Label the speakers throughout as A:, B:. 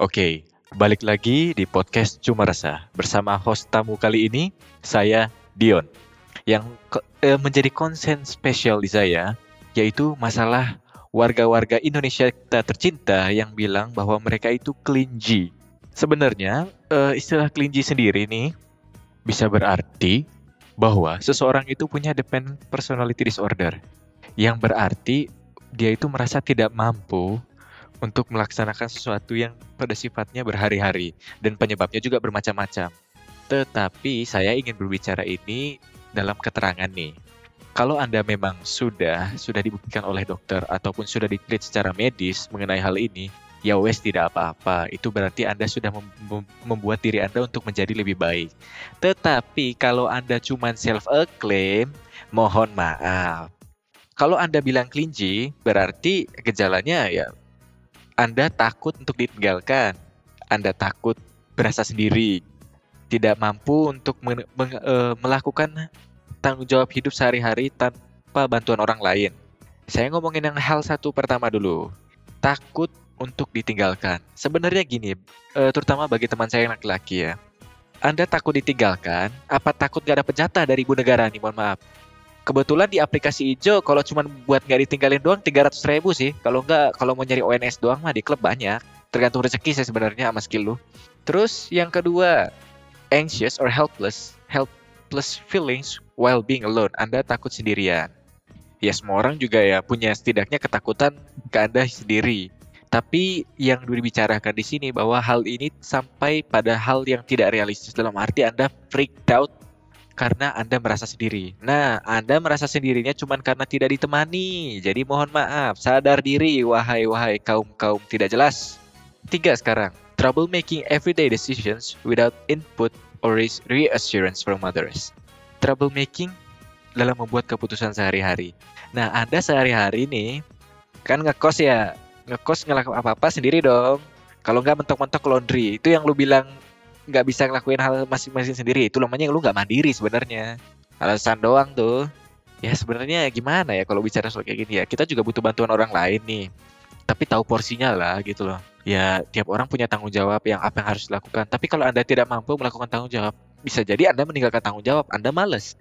A: Oke, balik lagi di podcast Cuma Rasa. Bersama host tamu kali ini, saya Dion. Yang eh, menjadi konsen spesial di saya, yaitu masalah warga-warga Indonesia kita tercinta yang bilang bahwa mereka itu kelinci. Sebenarnya, eh, istilah kelinci sendiri nih bisa berarti bahwa seseorang itu punya dependent personality disorder. Yang berarti dia itu merasa tidak mampu untuk melaksanakan sesuatu yang pada sifatnya berhari-hari dan penyebabnya juga bermacam-macam. Tetapi saya ingin berbicara ini dalam keterangan nih. Kalau Anda memang sudah sudah dibuktikan oleh dokter ataupun sudah ditreat secara medis mengenai hal ini, ya wes tidak apa-apa. Itu berarti Anda sudah mem- membuat diri Anda untuk menjadi lebih baik. Tetapi kalau Anda cuma self acclaim, mohon maaf. Kalau Anda bilang kelinci, berarti gejalanya ya anda takut untuk ditinggalkan. Anda takut berasa sendiri. Tidak mampu untuk men- eh, melakukan tanggung jawab hidup sehari-hari tanpa bantuan orang lain. Saya ngomongin yang hal satu pertama dulu. Takut untuk ditinggalkan. Sebenarnya gini, eh, terutama bagi teman saya yang laki-laki ya. Anda takut ditinggalkan, apa takut gak dapat jatah dari ibu negara nih, mohon maaf. Kebetulan di aplikasi hijau kalau cuma buat nggak ditinggalin doang 300 ribu sih. Kalau nggak, kalau mau nyari ONS doang mah di klub banyak. Tergantung rezeki sih sebenarnya sama skill lu. Terus yang kedua, anxious or helpless. Helpless feelings while being alone. Anda takut sendirian. Ya semua orang juga ya punya setidaknya ketakutan ke Anda sendiri. Tapi yang dibicarakan di sini bahwa hal ini sampai pada hal yang tidak realistis dalam arti Anda freaked out karena Anda merasa sendiri. Nah, Anda merasa sendirinya cuma karena tidak ditemani. Jadi mohon maaf, sadar diri wahai-wahai kaum-kaum tidak jelas. Tiga sekarang, trouble making everyday decisions without input or re- reassurance from others. Trouble making dalam membuat keputusan sehari-hari. Nah, Anda sehari-hari nih kan ngekos ya, ngekos ngelakuin apa-apa sendiri dong. Kalau nggak mentok-mentok laundry, itu yang lu bilang nggak bisa ngelakuin hal masing-masing sendiri. Itu namanya lu nggak mandiri sebenarnya. Alasan doang tuh. Ya sebenarnya gimana ya kalau bicara soal kayak gini ya? Kita juga butuh bantuan orang lain nih. Tapi tahu porsinya lah gitu loh. Ya tiap orang punya tanggung jawab yang apa yang harus dilakukan. Tapi kalau anda tidak mampu melakukan tanggung jawab bisa jadi anda meninggalkan tanggung jawab anda males.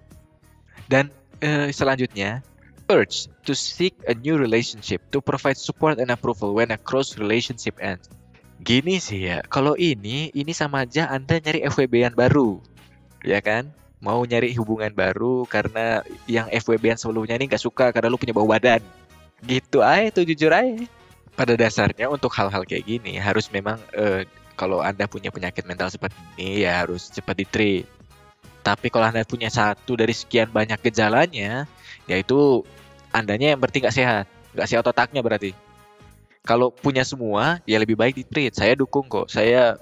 A: Dan eh, selanjutnya urge to seek a new relationship to provide support and approval when a close relationship ends Gini sih ya, kalau ini, ini sama aja Anda nyari FWB-an baru, ya kan? Mau nyari hubungan baru karena yang FWB-an sebelumnya ini nggak suka karena lu punya bau badan. Gitu aja tuh jujur aja. Pada dasarnya untuk hal-hal kayak gini harus memang eh, kalau Anda punya penyakit mental seperti ini ya harus cepat ditreat. Tapi kalau Anda punya satu dari sekian banyak gejalanya, yaitu Andanya yang berarti nggak sehat, nggak sehat otaknya berarti kalau punya semua ya lebih baik di treat saya dukung kok. Saya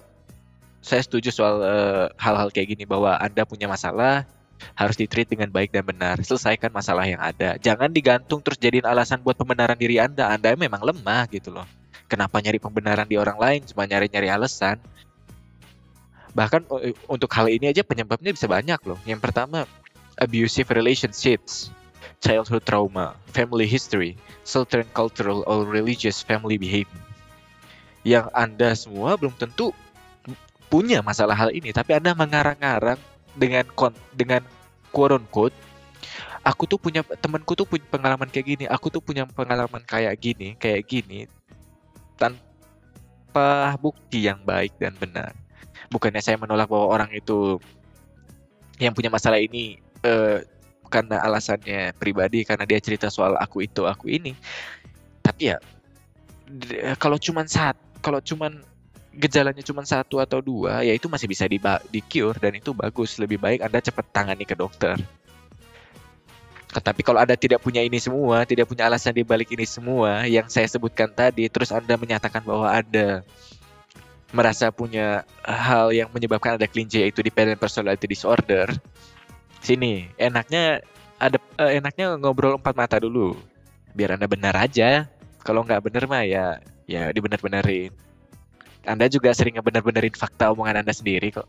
A: saya setuju soal eh, hal-hal kayak gini bahwa anda punya masalah harus di treat dengan baik dan benar. Selesaikan masalah yang ada. Jangan digantung terus jadiin alasan buat pembenaran diri anda. Anda memang lemah gitu loh. Kenapa nyari pembenaran di orang lain? Cuma nyari-nyari alasan. Bahkan eh, untuk hal ini aja penyebabnya bisa banyak loh. Yang pertama abusive relationships childhood trauma, family history, certain cultural or religious family behavior. Yang Anda semua belum tentu punya masalah hal ini, tapi Anda mengarang-arang dengan kon dengan quote unquote aku tuh punya temanku tuh punya pengalaman kayak gini, aku tuh punya pengalaman kayak gini, kayak gini tanpa bukti yang baik dan benar. Bukannya saya menolak bahwa orang itu yang punya masalah ini eh, karena alasannya pribadi karena dia cerita soal aku itu aku ini. Tapi ya kalau cuman saat kalau cuman gejalanya cuma satu atau dua ya itu masih bisa di, di cure dan itu bagus. Lebih baik anda cepat tangani ke dokter. Tetapi kalau anda tidak punya ini semua tidak punya alasan di balik ini semua yang saya sebutkan tadi terus anda menyatakan bahwa anda merasa punya hal yang menyebabkan ada kelinci yaitu dependent personality disorder sini enaknya ada eh, enaknya ngobrol empat mata dulu. Biar anda benar aja. Kalau nggak bener mah ya ya dibener-benerin anda juga sering ngebener-benerin fakta omongan anda sendiri kok.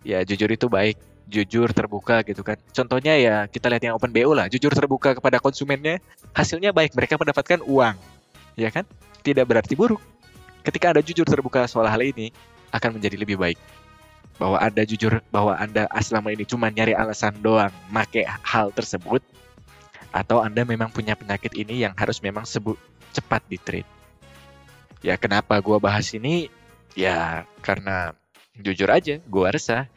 A: Ya jujur itu baik. Jujur terbuka gitu kan. Contohnya ya kita lihat yang open BO lah. Jujur terbuka kepada konsumennya hasilnya baik. Mereka mendapatkan uang. Ya kan? Tidak berarti buruk. Ketika Anda jujur terbuka soal hal ini, akan menjadi lebih baik. Bahwa Anda jujur bahwa Anda selama ini cuma nyari alasan doang make hal tersebut, atau Anda memang punya penyakit ini yang harus memang sebut cepat di treat. Ya kenapa gue bahas ini? Ya karena jujur aja gue resah